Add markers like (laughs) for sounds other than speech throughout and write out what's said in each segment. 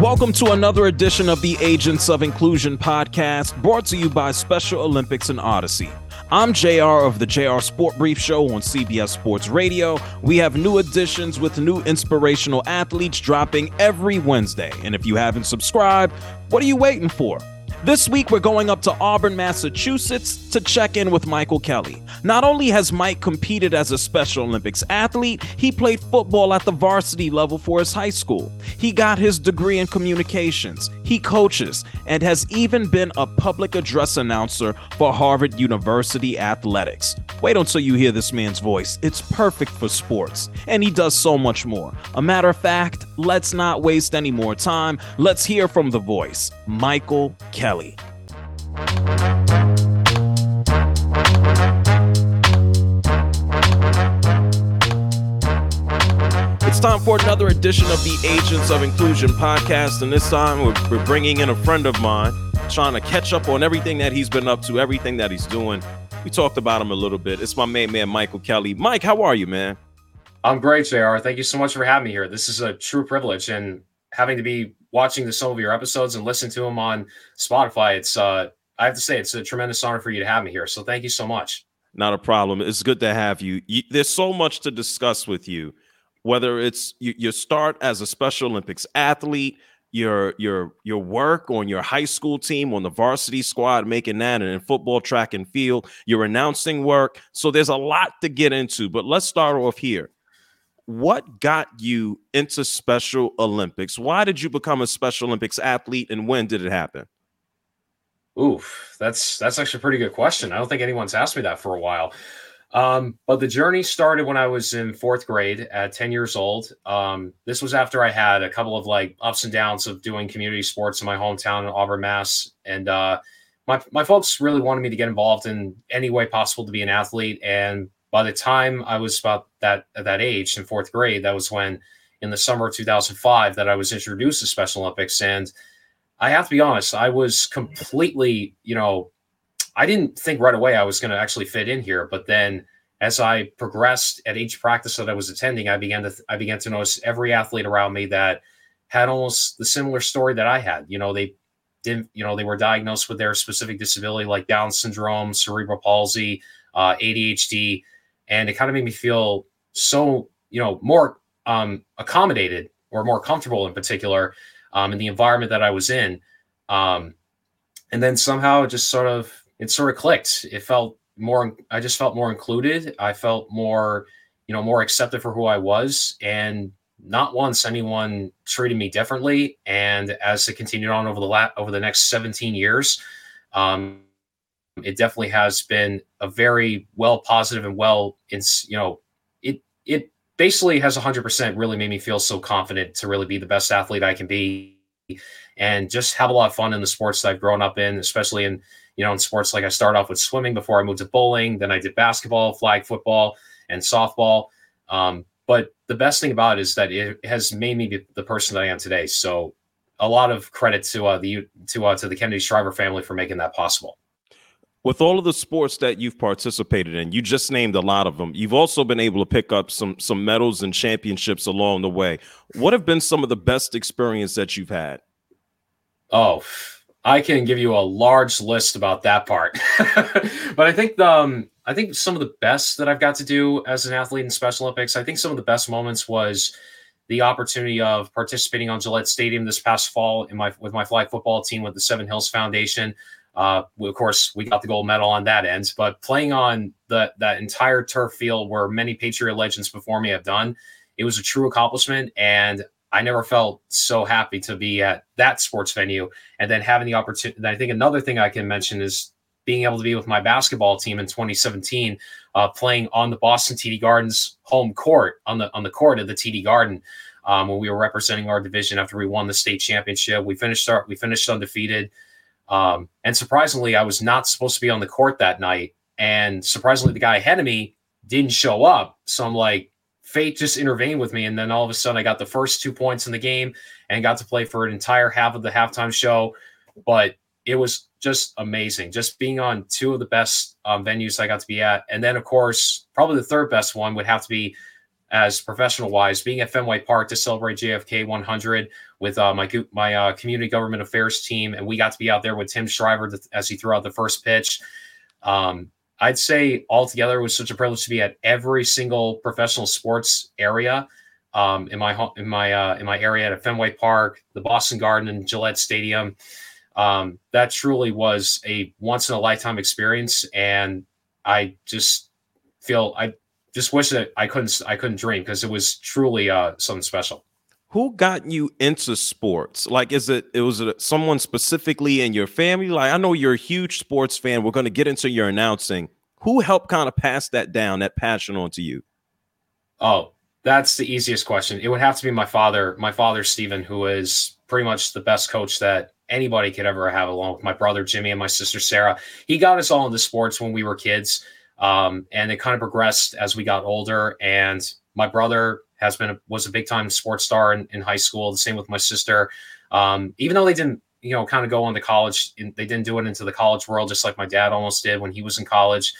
Welcome to another edition of the Agents of Inclusion podcast, brought to you by Special Olympics and Audacy. I'm JR of the JR Sport Brief Show on CBS Sports Radio. We have new editions with new inspirational athletes dropping every Wednesday. And if you haven't subscribed, what are you waiting for? This week, we're going up to Auburn, Massachusetts to check in with Michael Kelley. Not only has Mike competed as a Special Olympics athlete, he played football at the varsity level for his high school. He got his degree in communications, he coaches, and has even been a public address announcer for Harvard University Athletics. Wait until you hear this man's voice. It's perfect for sports, and he does so much more. A matter of fact, let's not waste any more time. Let's hear from the voice, Michael Kelley. Kelley. It's time for another edition of the Agents of Inclusion podcast, and this time we're, we're bringing in a friend of mine, trying to catch up on everything that he's been up to, everything that he's doing. We talked about him a little bit. It's my main man, Michael Kelley. Mike, how are you, man? I'm great, JR. Thank you so much for having me here. This is a true privilege, and having to be watching the, some of your episodes and listening to them on Spotify. It's uh, I have to say it's a tremendous honor for you to have me here. So thank you so much. Not a problem. It's good to have you. you there's so much to discuss with you, whether it's you, your start as a Special Olympics athlete, your your your work on your high school team on the varsity squad making that and in football track and field your announcing work so there's a lot to get into but let's start off here what got you into Special Olympics? Why did you become a Special Olympics athlete and when did it happen? Oof, that's that's actually a pretty good question. I don't think anyone's asked me that for a while. Um, but the journey started when I was in fourth grade at 10 years old. Um, this was after I had a couple of like ups and downs of doing community sports in my hometown in Auburn, Mass. And uh, my, my folks really wanted me to get involved in any way possible to be an athlete. And by the time I was about that that age in fourth grade, that was when in the summer of 2005 that I was introduced to Special Olympics. And I have to be honest, I was completely, you know, I didn't think right away I was going to actually fit in here. But then as I progressed at each practice that I was attending, I began to I began to notice every athlete around me that had almost the similar story that I had. You know, they didn't, you know, they were diagnosed with their specific disability like Down syndrome, cerebral palsy, uh, ADHD and it kind of made me feel so you know more um, accommodated or more comfortable in particular um, in the environment that I was in. Um, and then somehow it just sort of it sort of clicked. It felt more. I just felt more included. I felt more you know more accepted for who I was, and not once anyone treated me differently. And as it continued on over the la- over the next 17 years, um, it definitely has been a very well positive and well in you know it it basically has 100% really made me feel so confident to really be the best athlete I can be and just have a lot of fun in the sports that I've grown up in especially in you know in sports like I started off with swimming before I moved to bowling then I did basketball flag football and softball. Um, but the best thing about it is that it has made me the person that I am today. So a lot of credit to uh, the to uh, to the Kennedy Shriver family for making that possible with all of the sports that you've participated in, you just named a lot of them. You've also been able to pick up some some medals and championships along the way. What have been some of the best experience that you've had? Oh, I can give you a large list about that part, (laughs) but I think um, I think some of the best that I've got to do as an athlete in Special Olympics. I think some of the best moments was the opportunity of participating on Gillette Stadium this past fall in my with my flag football team with the Seven Hills Foundation. Uh, of course, we got the gold medal on that end, but playing on the that entire turf field where many Patriot legends before me have done, it was a true accomplishment, and I never felt so happy to be at that sports venue and then having the opportunity. I think another thing I can mention is being able to be with my basketball team in 2017, uh, playing on the Boston TD Gardens home court on the on the court of the TD Garden um, when we were representing our division after we won the state championship. We finished our we finished undefeated, um, and surprisingly, I was not supposed to be on the court that night, and surprisingly, the guy ahead of me didn't show up. So I'm like, fate just intervened with me. And then all of a sudden, I got the first two points in the game and got to play for an entire half of the halftime show. But it was just amazing, just being on two of the best um, venues I got to be at. And then, of course, probably the third best one would have to be as professional wise, being at Fenway Park to celebrate JFK 100 with uh, my my uh, community government affairs team, and we got to be out there with Tim Shriver as he threw out the first pitch. Um, I'd say altogether it was such a privilege to be at every single professional sports area um, in my in my uh, in my area at Fenway Park, the Boston Garden, and Gillette Stadium. Um, that truly was a once in a lifetime experience, and I just feel I just wish that I couldn't I couldn't dream because it was truly uh, something special who got you into sports? Like is it it was it someone specifically in your family? Like i know you're a huge sports fan. We're going to get into your announcing. Who helped kind of pass that down that passion onto you? Oh that's the easiest question. It would have to be my father my father stephen who is pretty much the best coach that anybody could ever have along with my brother jimmy and my sister sarah. He got us all into sports when we were kids um, and it kind of progressed as we got older. And my brother has been a, was a big time sports star in, in high school. The same with my sister. Um, even though they didn't, you know, kind of go on to college, they didn't do it into the college world, just like my dad almost did when he was in college.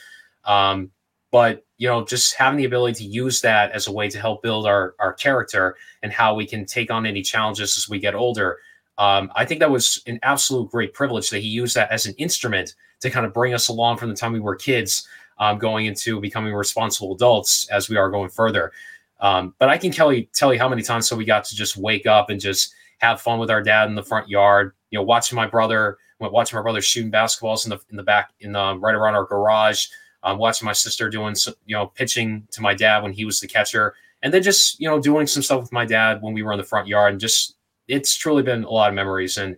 Um, but you know, just having the ability to use that as a way to help build our our character and how we can take on any challenges as we get older. Um, I think that was an absolute great privilege that he used that as an instrument to kind of bring us along from the time we were kids, um, going into becoming responsible adults as we are going further. Um, but I can tell you, tell you how many times so we got to just wake up and just have fun with our dad in the front yard. You know, watching my brother, watching my brother shooting basketballs in the in the back in the right around our garage. Um, watching my sister doing some, you know, pitching to my dad when he was the catcher, and then just you know doing some stuff with my dad when we were in the front yard, and just it's truly been a lot of memories. And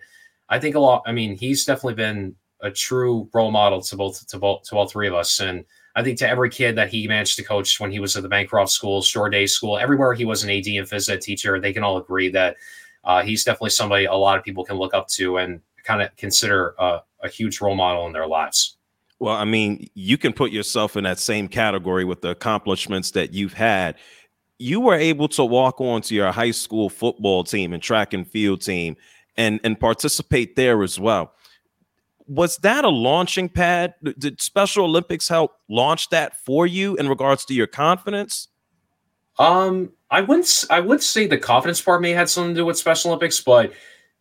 I think a lot. I mean, he's definitely been a true role model to both to both to all three of us, and I think to every kid that he managed to coach when he was at the Bancroft School, Shore Day School, everywhere he was an AD and phys ed teacher, they can all agree that uh, he's definitely somebody a lot of people can look up to and kind of consider a, a huge role model in their lives. Well, I mean, you can put yourself in that same category with the accomplishments that you've had. You were able to walk on to your high school football team and track and field team and, and participate there as well was that a launching pad? Did Special Olympics help launch that for you in regards to your confidence? Um, I wouldn't. I would say the confidence part may have had something to do with Special Olympics, but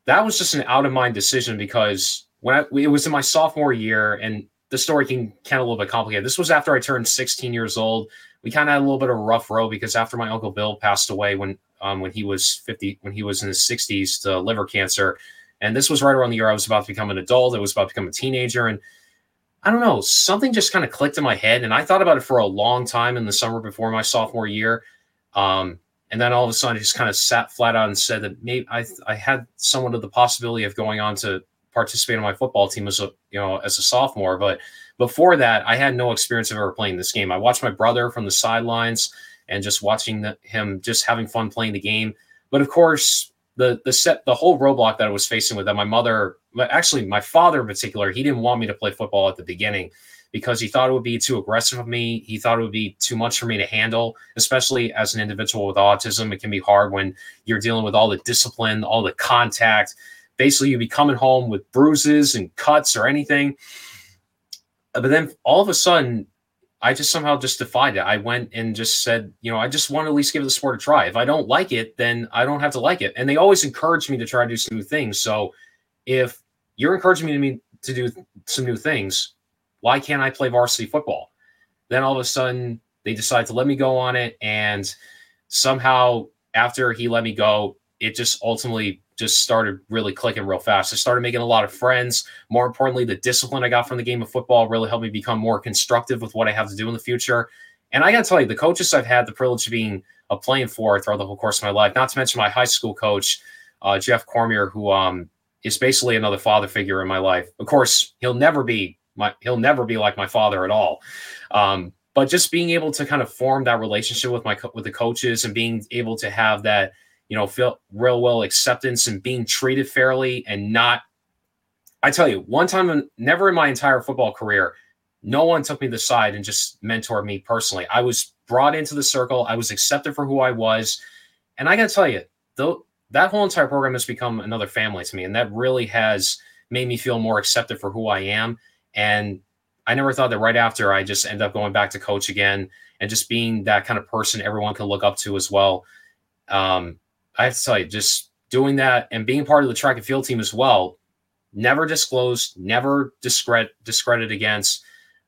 that was just an out of mind decision because when I, it was in my sophomore year, and the story can kind of a little bit complicated. This was after I turned 16 years old. We kind of had a little bit of a rough road because after my uncle Bill passed away when um, when he was 50, when he was in his 60s to liver cancer and this was right around the year I was about to become an adult. I was about to become a teenager. And I don't know, something just kind of clicked in my head. And I thought about it for a long time in the summer before my sophomore year. Um, and then all of a sudden, I just kind of sat flat out and said that maybe I, I had somewhat of the possibility of going on to participate in my football team as a you know as a sophomore. But before that, I had no experience of ever playing this game. I watched my brother from the sidelines and just watching the, him just having fun playing the game. But of course, the the set the whole roadblock that I was facing with that my mother actually my father in particular he didn't want me to play football at the beginning because he thought it would be too aggressive of me. He thought it would be too much for me to handle especially as an individual with autism. It can be hard when you're dealing with all the discipline all the contact. Basically you'd be coming home with bruises and cuts or anything. But then all of a sudden I just somehow just defied it. I went and just said, you know, I just want to at least give the sport a try. If I don't like it, then I don't have to like it. And they always encourage me to try to do some new things. So if you're encouraging me to do some new things. Why can't I play varsity football? Then all of a sudden, they decide to let me go on it. And somehow, after he let me go, it just ultimately just started really clicking real fast. I started making a lot of friends. More importantly, the discipline I got from the game of football really helped me become more constructive with what I have to do in the future. And I got to tell you, the coaches I've had the privilege of being a playing for throughout the whole course of my life, not to mention my high school coach, uh, Jeff Cormier, who um, is basically another father figure in my life. Of course, he'll never be my he'll never be like my father at all. Um, but just being able to kind of form that relationship with my with the coaches and being able to have that you know feel real well acceptance and being treated fairly and not I tell you, one time, never in my entire football career, no one took me to the side and just mentored me personally. I was brought into the circle. I was accepted for who I was. And I got to tell you, though, that whole entire program has become another family to me. And that really has made me feel more accepted for who I am. And I never thought that right after I just end up going back to coach again and just being that kind of person everyone can look up to as well. Um, I have to tell you, just doing that and being part of the track and field team as well, never disclosed, never discredit discredit against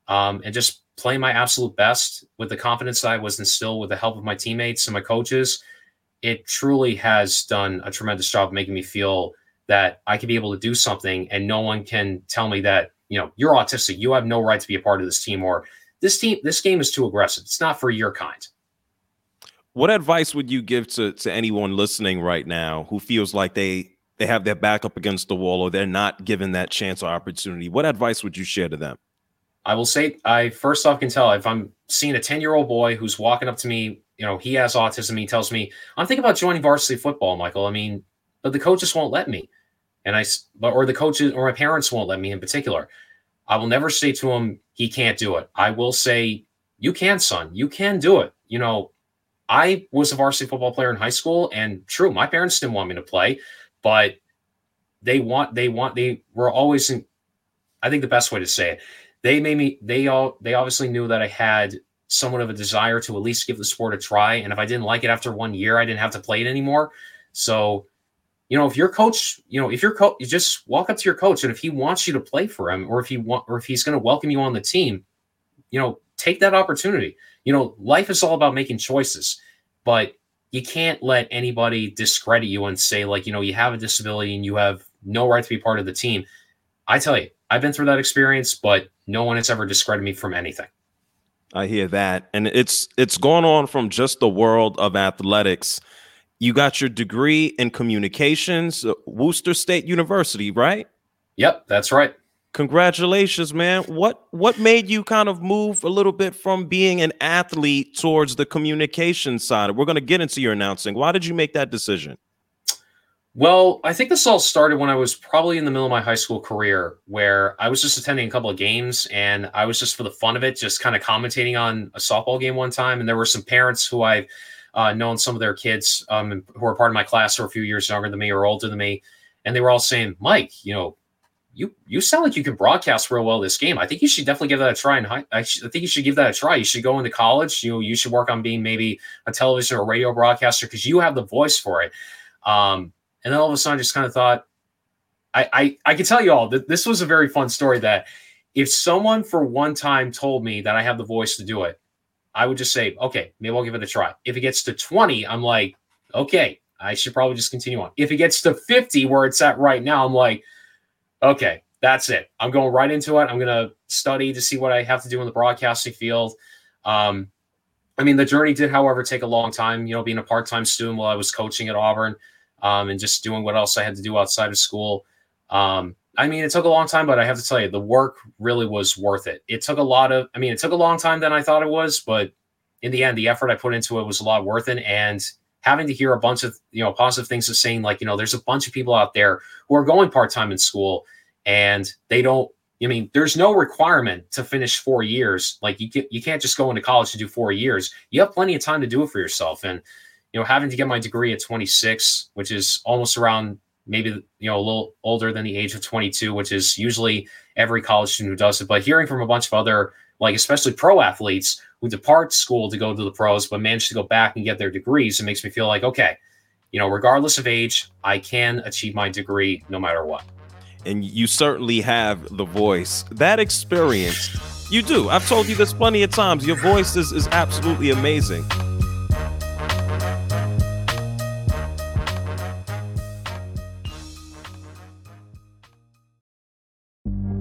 um, and just playing my absolute best with the confidence that I was instilled with the help of my teammates and my coaches. It truly has done a tremendous job making me feel that I can be able to do something and no one can tell me that, you know, you're autistic. You have no right to be a part of this team or this team, this game is too aggressive. It's not for your kind. What advice would you give to, to anyone listening right now who feels like they they have their back up against the wall or they're not given that chance or opportunity? What advice would you share to them? I will say, I first off can tell if I'm seeing a 10 year old boy who's walking up to me, you know, he has autism. He tells me, I'm thinking about joining varsity football, Michael. I mean, but the coaches won't let me. And I, or the coaches or my parents won't let me in particular. I will never say to him, he can't do it. I will say, you can, son, you can do it. You know, I was a varsity football player in high school, and true, my parents didn't want me to play, but they want, they want, they were always in, I think the best way to say it, they made me they all they obviously knew that I had somewhat of a desire to at least give the sport a try. And if I didn't like it after one year, I didn't have to play it anymore. So, you know, if your coach, you know, if your coach, you just walk up to your coach, and if he wants you to play for him, or if he want, or if he's going to welcome you on the team, you know, take that opportunity. You know, life is all about making choices, but you can't let anybody discredit you and say like, you know, you have a disability and you have no right to be part of the team. I tell you, I've been through that experience, but no one has ever discredited me from anything. I hear that. And it's it's going on from just the world of athletics. You got your degree in communications, uh, Worcester State University, right? Yep, that's right. Congratulations, man. What what made you kind of move a little bit from being an athlete towards the communication side? We're going to get into your announcing. Why did you make that decision? Well, I think this all started when I was probably in the middle of my high school career, where I was just attending a couple of games and I was just for the fun of it, just kind of commentating on a softball game one time. And there were some parents who I've uh, known some of their kids um, who are part of my class or a few years younger than me or older than me. And they were all saying, Mike, you know, you you sound like you can broadcast real well this game. I think you should definitely give that a try. And I, I think you should give that a try. You should go into college. You you should work on being maybe a television or radio broadcaster because you have the voice for it. Um, and then all of a sudden, I just kind of thought, I, I, I can tell you all that this was a very fun story. That if someone for one time told me that I have the voice to do it, I would just say, okay, maybe I'll give it a try. If it gets to 20, I'm like, okay, I should probably just continue on. If it gets to 50, where it's at right now, I'm like, okay, that's it. I'm going right into it. I'm going to study to see what I have to do in the broadcasting field. Um, I mean, the journey did, however, take a long time, you know, being a part time student while I was coaching at Auburn um, and just doing what else I had to do outside of school. Um, I mean, it took a long time, but I have to tell you, the work really was worth it. It took a lot of, I mean, it took a long time than I thought it was, but in the end, the effort I put into it was a lot worth it. And having to hear a bunch of, you know, positive things of saying, like, you know, there's a bunch of people out there who are going part time in school and they don't, I mean, there's no requirement to finish four years. Like you can, you can't just go into college to do four years. You have plenty of time to do it for yourself. And you know, having to get my degree at 26, which is almost around maybe you know a little older than the age of 22, which is usually every college student who does it. But hearing from a bunch of other, like especially pro athletes who depart school to go to the pros, but manage to go back and get their degrees, it makes me feel like okay, you know, regardless of age, I can achieve my degree no matter what. and you certainly have the voice. That experience, you do. I've told you this plenty of times. Your voice is, is absolutely amazing.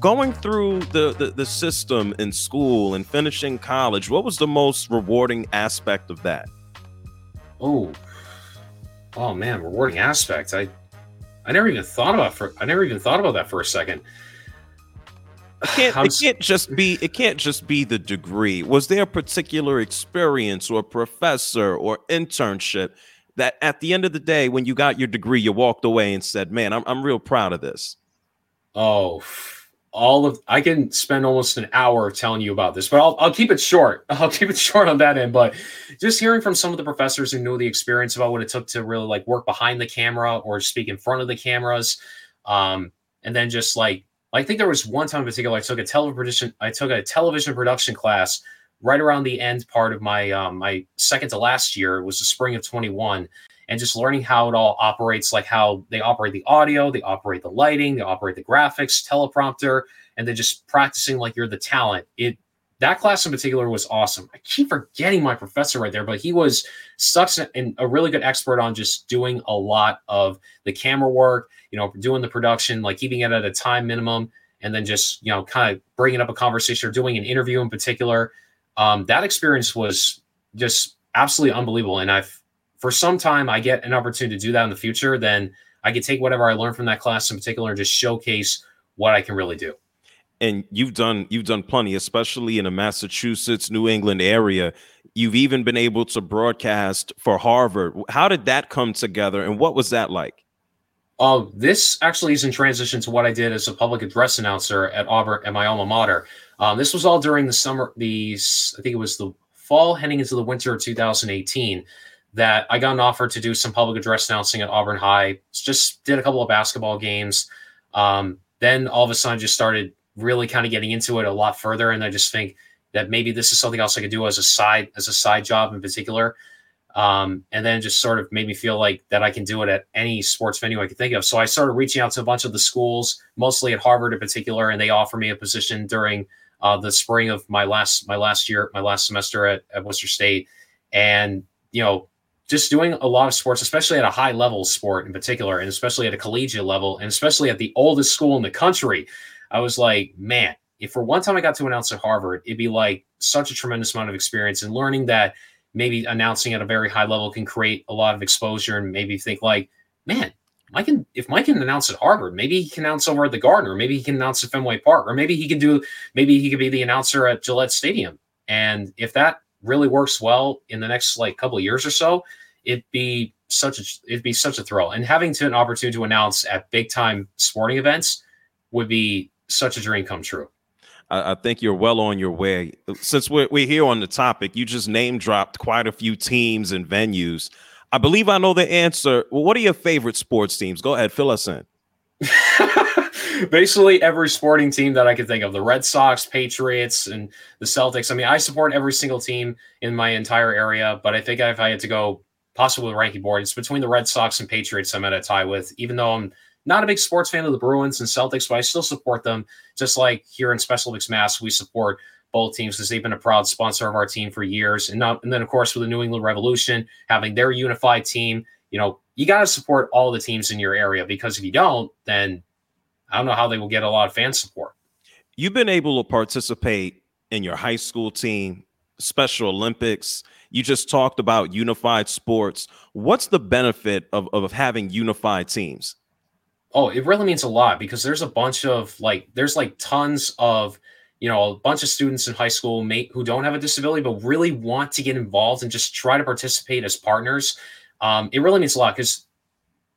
Going through the, the, the system in school and finishing college, what was the most rewarding aspect of that? Oh, oh man, rewarding aspect. I I never even thought about for I never even thought about that for a second. It can't, (sighs) it can't just be it can't just be the degree. Was there a particular experience or professor or internship that at the end of the day, when you got your degree, you walked away and said, "Man, I'm I'm real proud of this." Oh, all of I can spend almost an hour telling you about this, but I'll I'll keep it short. (laughs) I'll keep it short on that end. But just hearing from some of the professors who knew the experience about what it took to really like work behind the camera or speak in front of the cameras, um, and then just like I think there was one time in particular I took a television I took a television production class right around the end part of my um, my second to last year. Was the spring of 21 and just learning how it all operates, like how they operate the audio, they operate the lighting, they operate the graphics, teleprompter, and then just practicing like you're the talent. It that class in particular was awesome. I keep forgetting my professor right there, but he was such a really good expert on just doing a lot of the camera work, you know, doing the production, like keeping it at a time minimum, and then just you know, kind of bringing up a conversation or doing an interview in particular. Um, that experience was just absolutely unbelievable, and I've for some time I get an opportunity to do that in the future, then I can take whatever I learned from that class in particular and just showcase what I can really do. And you've done you've done plenty, especially in the Massachusetts, New England area. You've even been able to broadcast for Harvard. How did that come together, and what was that like? Uh, this actually is in transition to what I did as a public address announcer at Auburn at my alma mater. Um, this was all during the summer, the I think it was the fall heading into the winter of 2018 that I got an offer to do some public address announcing at Auburn High. Just did a couple of basketball games. Um, then all of a sudden, just started really kind of getting into it a lot further, and I just think that maybe this is something else I could do as a side as a side job in particular. Um, and then just sort of made me feel like that I can do it at any sports venue I could think of. So I started reaching out to a bunch of the schools, mostly at Harvard in particular, and they offered me a position during uh, the spring of my last my last year, my last semester at, at Worcester State. And you know, just doing a lot of sports, especially at a high level sport in particular, and especially at a collegiate level, and especially at the oldest school in the country, I was like, man, if for one time I got to announce at Harvard, it'd be like such a tremendous amount of experience and learning that maybe announcing at a very high level can create a lot of exposure and maybe think like, man, Mike can if Mike can announce at Harvard, maybe he can announce over at the Garden, or maybe he can announce at Fenway Park, or maybe he can do maybe he could be the announcer at Gillette Stadium. And if that really works well in the next like couple of years or so, it'd be such a it'd be such a thrill. And having to an opportunity to announce at big time sporting events would be such a dream come true. I, I think you're well on your way. Since we're, we're here on the topic, you just name dropped quite a few teams and venues. I believe I know the answer. What are your favorite sports teams? Go ahead, fill us in. (laughs) Basically, every sporting team that I could think of the Red Sox, Patriots, and the Celtics. I mean, I support every single team in my entire area, but I think if I had to go possibly ranking board, it's between the Red Sox and Patriots I'm at a tie with, even though I'm not a big sports fan of the Bruins and Celtics, but I still support them. Just like here in Special Olympics Mass, we support both teams because they've been a proud sponsor of our team for years. And, not, and then, of course, with the New England Revolution having their unified team, you know, you got to support all the teams in your area because if you don't, then I don't know how they will get a lot of fan support. You've been able to participate in your high school team, Special Olympics. You just talked about unified sports. What's the benefit of, of having unified teams? Oh, it really means a lot because there's a bunch of like, there's like tons of, you know, a bunch of students in high school mate who don't have a disability but really want to get involved and just try to participate as partners. Um, it really means a lot because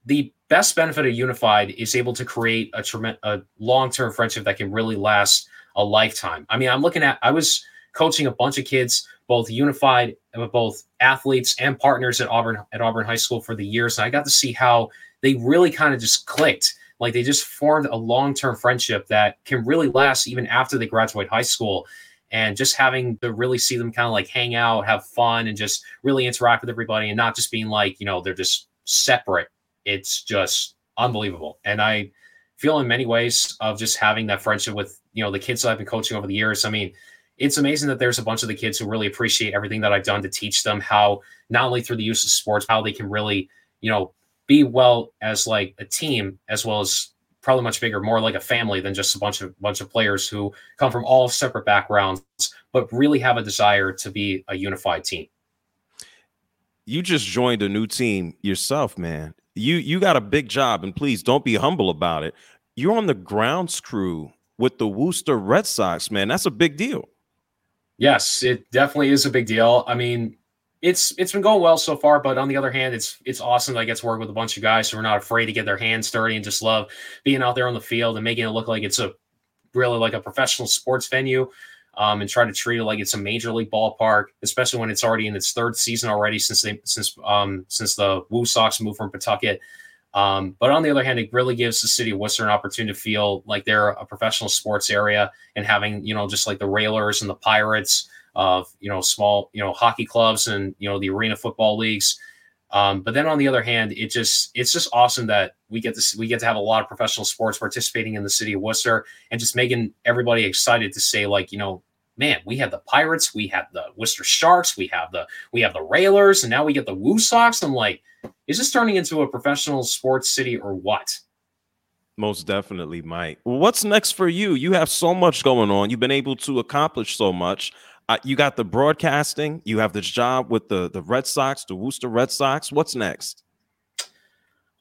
the best benefit of unified is able to create a, trem- a long-term friendship that can really last a lifetime. I mean, I'm looking at I was coaching a bunch of kids, both unified, both athletes and partners at Auburn at Auburn High School for the years, and I got to see how they really kind of just clicked. Like they just formed a long-term friendship that can really last even after they graduate high school. And just having to really see them kind of like hang out, have fun, and just really interact with everybody, and not just being like, you know, they're just separate it's just unbelievable. And I feel in many ways of just having that friendship with, you know, the kids that I've been coaching over the years. I mean, it's amazing that there's a bunch of the kids who really appreciate everything that I've done to teach them how not only through the use of sports, how they can really, you know, be well as like a team as well as probably much bigger, more like a family than just a bunch of bunch of players who come from all separate backgrounds, but really have a desire to be a unified team. You just joined a new team yourself, man you you got a big job, and please don't be humble about it. You're on the grounds crew with the Worcester Red Sox, man. That's a big deal. Yes, it definitely is a big deal. I mean, it's it's been going well so far, but on the other hand, it's it's awesome that I get to work with a bunch of guys who are not afraid to get their hands dirty and just love being out there on the field and making it look like it's a really like a professional sports venue um, and try to treat it like it's a major league ballpark, especially when it's already in its third season already since they since um, since the Woo Sox moved from Pawtucket. Um, but on the other hand, it really gives the city of Worcester an opportunity to feel like they're a professional sports area and having you know just like the Railers and the Pirates of you know small you know hockey clubs and you know the arena football leagues. Um, but then on the other hand, it just it's just awesome that we get to we get to have a lot of professional sports participating in the city of Worcester and just making everybody excited to say like you know man, we have the Pirates, we have the Worcester Sharks, we have the we have the Railers, and now we get the Woo Sox. I'm like, is this turning into a professional sports city or what? Most definitely, Mike. What's next for you? You have so much going on. You've been able to accomplish so much. Uh, you got the broadcasting. You have this job with the the Red Sox, the Worcester Red Sox. What's next?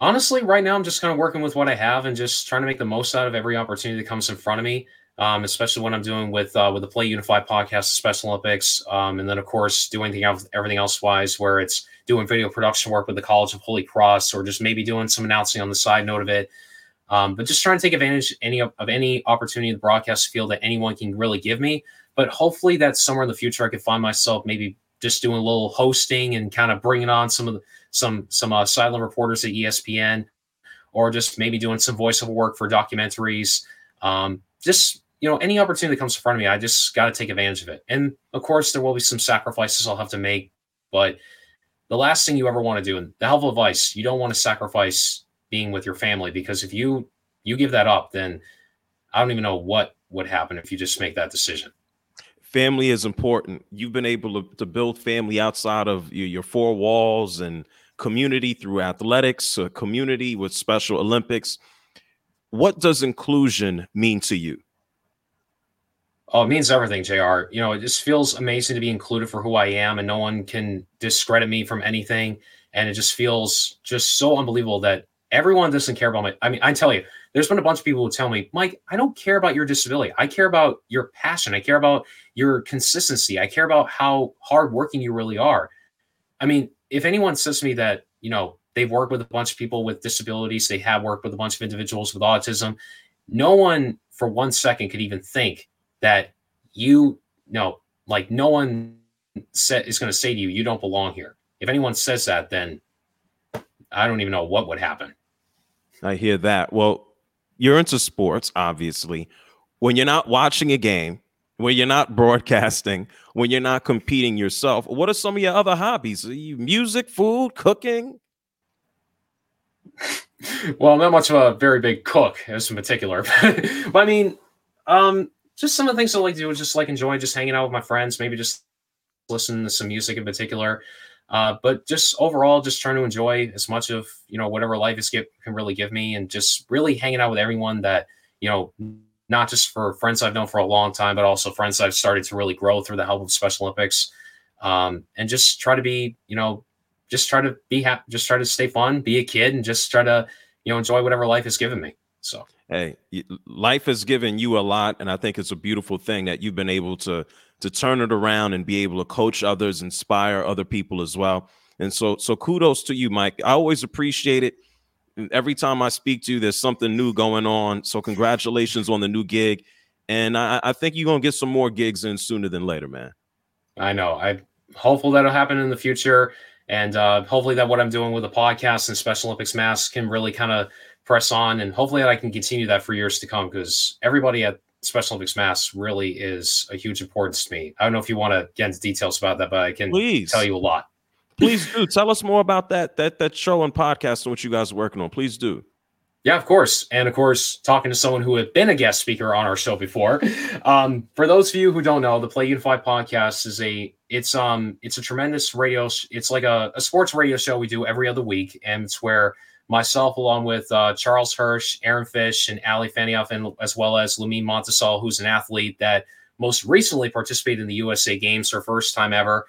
Honestly, right now I'm just kind of working with what I have and just trying to make the most out of every opportunity that comes in front of me um, especially when I'm doing with uh, with the Play Unified podcast, the Special Olympics, um, and then of course doing everything else wise, where it's doing video production work with the College of Holy Cross, or just maybe doing some announcing on the side note of it. Um, but just trying to take advantage any of, of any opportunity in the broadcast field that anyone can really give me. But hopefully, that's somewhere in the future, I could find myself maybe just doing a little hosting and kind of bringing on some of the some some uh, silent reporters at ESPN, or just maybe doing some voiceover work for documentaries. Um, just you know, any opportunity that comes in front of me, I just got to take advantage of it. And of course, there will be some sacrifices I'll have to make, but the last thing you ever want to do, and the helpful advice, you don't want to sacrifice being with your family because if you you give that up, then I don't even know what would happen if you just make that decision. Family is important. You've been able to, to build family outside of your, your four walls and community through athletics, a community with Special Olympics. What does inclusion mean to you? Oh, it means everything, JR. You know, it just feels amazing to be included for who I am and no one can discredit me from anything. And it just feels just so unbelievable that everyone doesn't care about my. I mean, I tell you, there's been a bunch of people who tell me, Mike, I don't care about your disability. I care about your passion. I care about your consistency. I care about how hardworking you really are. I mean, if anyone says to me that, you know, they've worked with a bunch of people with disabilities, they have worked with a bunch of individuals with autism, no one for one second could even think that you know, like no one set is going to say to you, you don't belong here. If anyone says that, then I don't even know what would happen. I hear that. Well, you're into sports, obviously. When you're not watching a game, when you're not broadcasting, when you're not competing yourself, what are some of your other hobbies? music, food, cooking? (laughs) well, I'm not much of a very big cook as in particular, (laughs) but I mean, um, just some of the things I like to do is just like enjoy just hanging out with my friends, maybe just listen to some music in particular. Uh, but just overall, just trying to enjoy as much of you know whatever life is can really give me, and just really hanging out with everyone that you know, not just for friends I've known for a long time, but also friends I've started to really grow through the help of Special Olympics, um, and just try to be you know, just try to be happy, just try to stay fun, be a kid, and just try to you know enjoy whatever life has given me. So hey, life has given you a lot, and I think it's a beautiful thing that you've been able to to turn it around and be able to coach others, inspire other people as well. And so, so kudos to you, Mike. I always appreciate it. Every time I speak to you, there's something new going on. So, congratulations on the new gig. And I, I think you're gonna get some more gigs in sooner than later, man. I know. I'm hopeful that'll happen in the future, and uh, hopefully that what I'm doing with the podcast and Special Olympics Mass can really kind of press on, and hopefully I can continue that for years to come because everybody at Special Olympics Mass really is a huge importance to me. I don't know if you want to get into details about that, but I can Please. tell you a lot. Please do tell us more about that that that show and podcast and what you guys are working on. Please do. Yeah, of course, and of course, talking to someone who had been a guest speaker on our show before. Um, for those of you who don't know, the Play Unified podcast is a it's um it's a tremendous radio. It's like a, a sports radio show we do every other week, and it's where myself, along with uh, Charles Hirsch, Aaron Fish, and Ali Fanioff, and as well as Lumine Montasol, who's an athlete that most recently participated in the USA Games, her first time ever.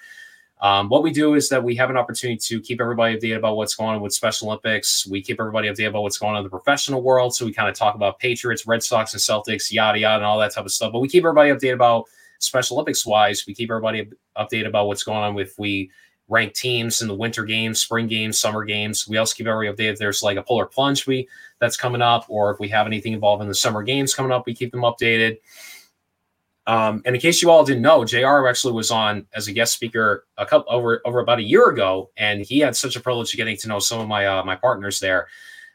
Um, what we do is that we have an opportunity to keep everybody updated about what's going on with Special Olympics. We keep everybody updated about what's going on in the professional world. So we kind of talk about Patriots, Red Sox, and Celtics, yada yada, and all that type of stuff. But we keep everybody updated about Special Olympics wise. We keep everybody updated about what's going on with we ranked teams in the winter games, spring games, summer games. We also keep everybody updated. If there's like a polar plunge we that's coming up, or if we have anything involved in the summer games coming up, we keep them updated. Um, and in case you all didn't know, JR actually was on as a guest speaker a couple over over about a year ago, and he had such a privilege of getting to know some of my uh, my partners there.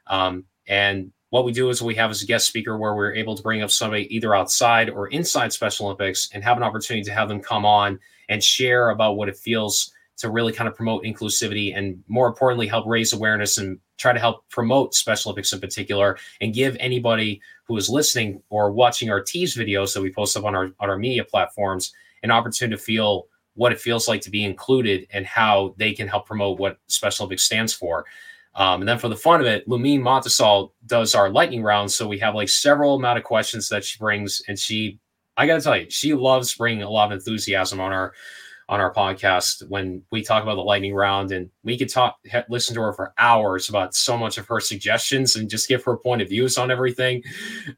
Um, and what we do is we have as a guest speaker where we're able to bring up somebody either outside or inside Special Olympics and have an opportunity to have them come on and share about what it feels to really kind of promote inclusivity and more importantly help raise awareness and try to help promote special olympics in particular and give anybody who is listening or watching our tease videos that we post up on our on our media platforms an opportunity to feel what it feels like to be included and how they can help promote what special olympics stands for um, and then for the fun of it, Lumine Montasol does our lightning round. So we have like several amount of questions that she brings, and she, I got to tell you, she loves bringing a lot of enthusiasm on our on our podcast when we talk about the lightning round and we could talk listen to her for hours about so much of her suggestions and just give her point of views on everything.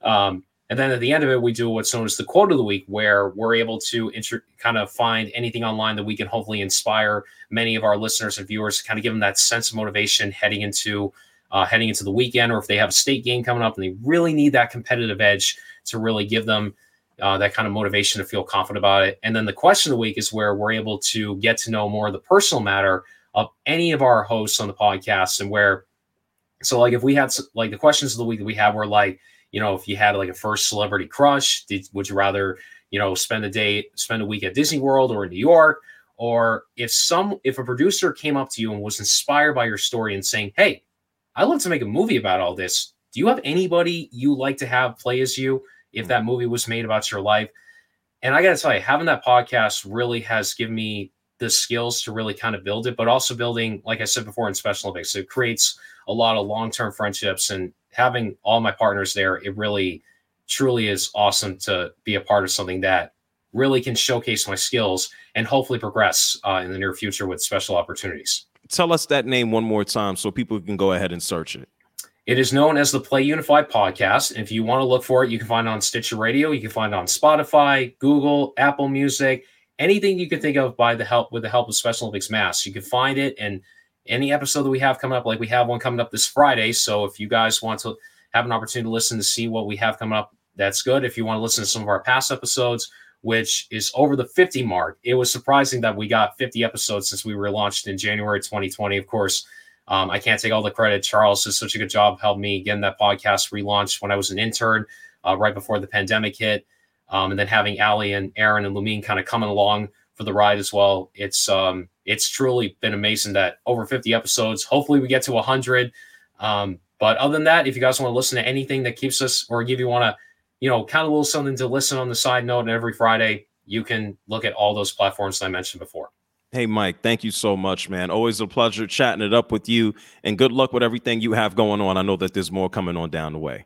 Um, and then at the end of it we do what's known as the quote of the week where we're able to inter- kind of find anything online that we can hopefully inspire many of our listeners and viewers to kind of give them that sense of motivation heading into uh, heading into the weekend or if they have a state game coming up and they really need that competitive edge to really give them uh, that kind of motivation to feel confident about it. And then the question of the week is where we're able to get to know more of the personal matter of any of our hosts on the podcast and where, so like if we had like the questions of the week that we have were like, you know, if you had like a first celebrity crush, did, would you rather, you know, spend a day, spend a week at Disney World or in New York? Or if some, if a producer came up to you and was inspired by your story and saying, Hey, I'd love to make a movie about all this. Do you have anybody you like to have play as you? If that movie was made about your life. And I got to tell you, having that podcast really has given me the skills to really kind of build it, but also building, like I said before, in Special Olympics, it creates a lot of long term friendships. And having all my partners there, it really, truly is awesome to be a part of something that really can showcase my skills and hopefully progress uh, in the near future with special opportunities. Tell us that name one more time so people can go ahead and search it. It is known as the Play Unified podcast. And if you want to look for it, you can find it on Stitcher Radio. You can find it on Spotify, Google, Apple Music, anything you can think of by the help with the help of Special Olympics Mass. You can find it and any episode that we have coming up, like we have one coming up this Friday. So if you guys want to have an opportunity to listen to see what we have coming up, that's good. If you want to listen to some of our past episodes, which is over the 50 mark, it was surprising that we got 50 episodes since we were launched in January 2020. Of course, Um, I can't take all the credit. Charles does such a good job helped me getting that podcast relaunched when I was an intern uh, right before the pandemic hit. Um, and then having Ali and Aaron and Lumine kind of coming along for the ride as well. It's um, it's truly been amazing that over 50 episodes. Hopefully, we get to 100. Um, but other than that, if you guys want to listen to anything that keeps us, or if you want to, you know, kind of a little something to listen on the side note, and every Friday, you can look at all those platforms that I mentioned before. Hey, Mike, thank you so much, man. Always a pleasure chatting it up with you. And good luck with everything you have going on. I know that there's more coming on down the way.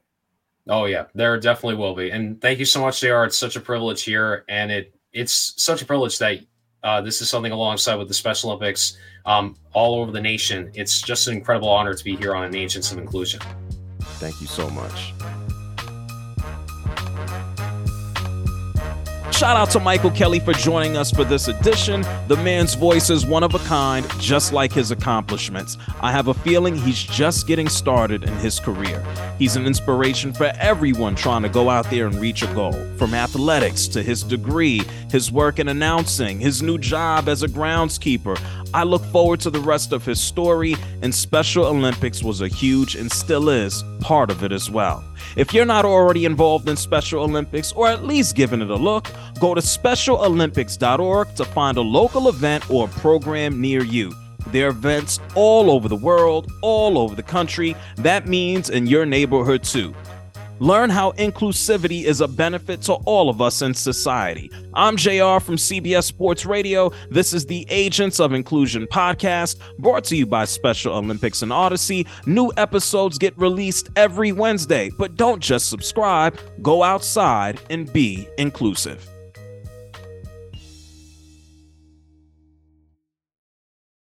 Oh, yeah, there definitely will be. And thank you so much, JR. It's such a privilege here. And it it's such a privilege that uh, this is something alongside with the Special Olympics um, all over the nation. It's just an incredible honor to be here on an Agents of Inclusion. Thank you so much. Shout out to Michael Kelley for joining us for this edition. The man's voice is one of a kind, just like his accomplishments. I have a feeling he's just getting started in his career. He's an inspiration for everyone trying to go out there and reach a goal. From athletics to his degree, his work in announcing, his new job as a groundskeeper. I look forward to the rest of his story, and Special Olympics was a huge and still is part of it as well. If you're not already involved in Special Olympics or at least giving it a look, go to specialolympics.org to find a local event or program near you. There are events all over the world, all over the country. That means in your neighborhood too. Learn how inclusivity is a benefit to all of us in society. I'm JR from CBS Sports Radio. This is the Agents of Inclusion podcast, brought to you by Special Olympics and Audacy. New episodes get released every Wednesday, but don't just subscribe, go outside and be inclusive.